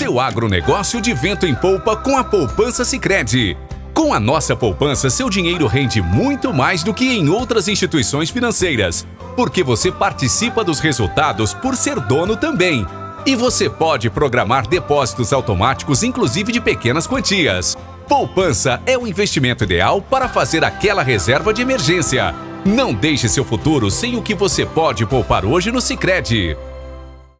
seu agronegócio de vento em polpa com a poupança Sicredi. Com a nossa poupança, seu dinheiro rende muito mais do que em outras instituições financeiras, porque você participa dos resultados por ser dono também. E você pode programar depósitos automáticos, inclusive de pequenas quantias. Poupança é o investimento ideal para fazer aquela reserva de emergência. Não deixe seu futuro sem o que você pode poupar hoje no Sicredi.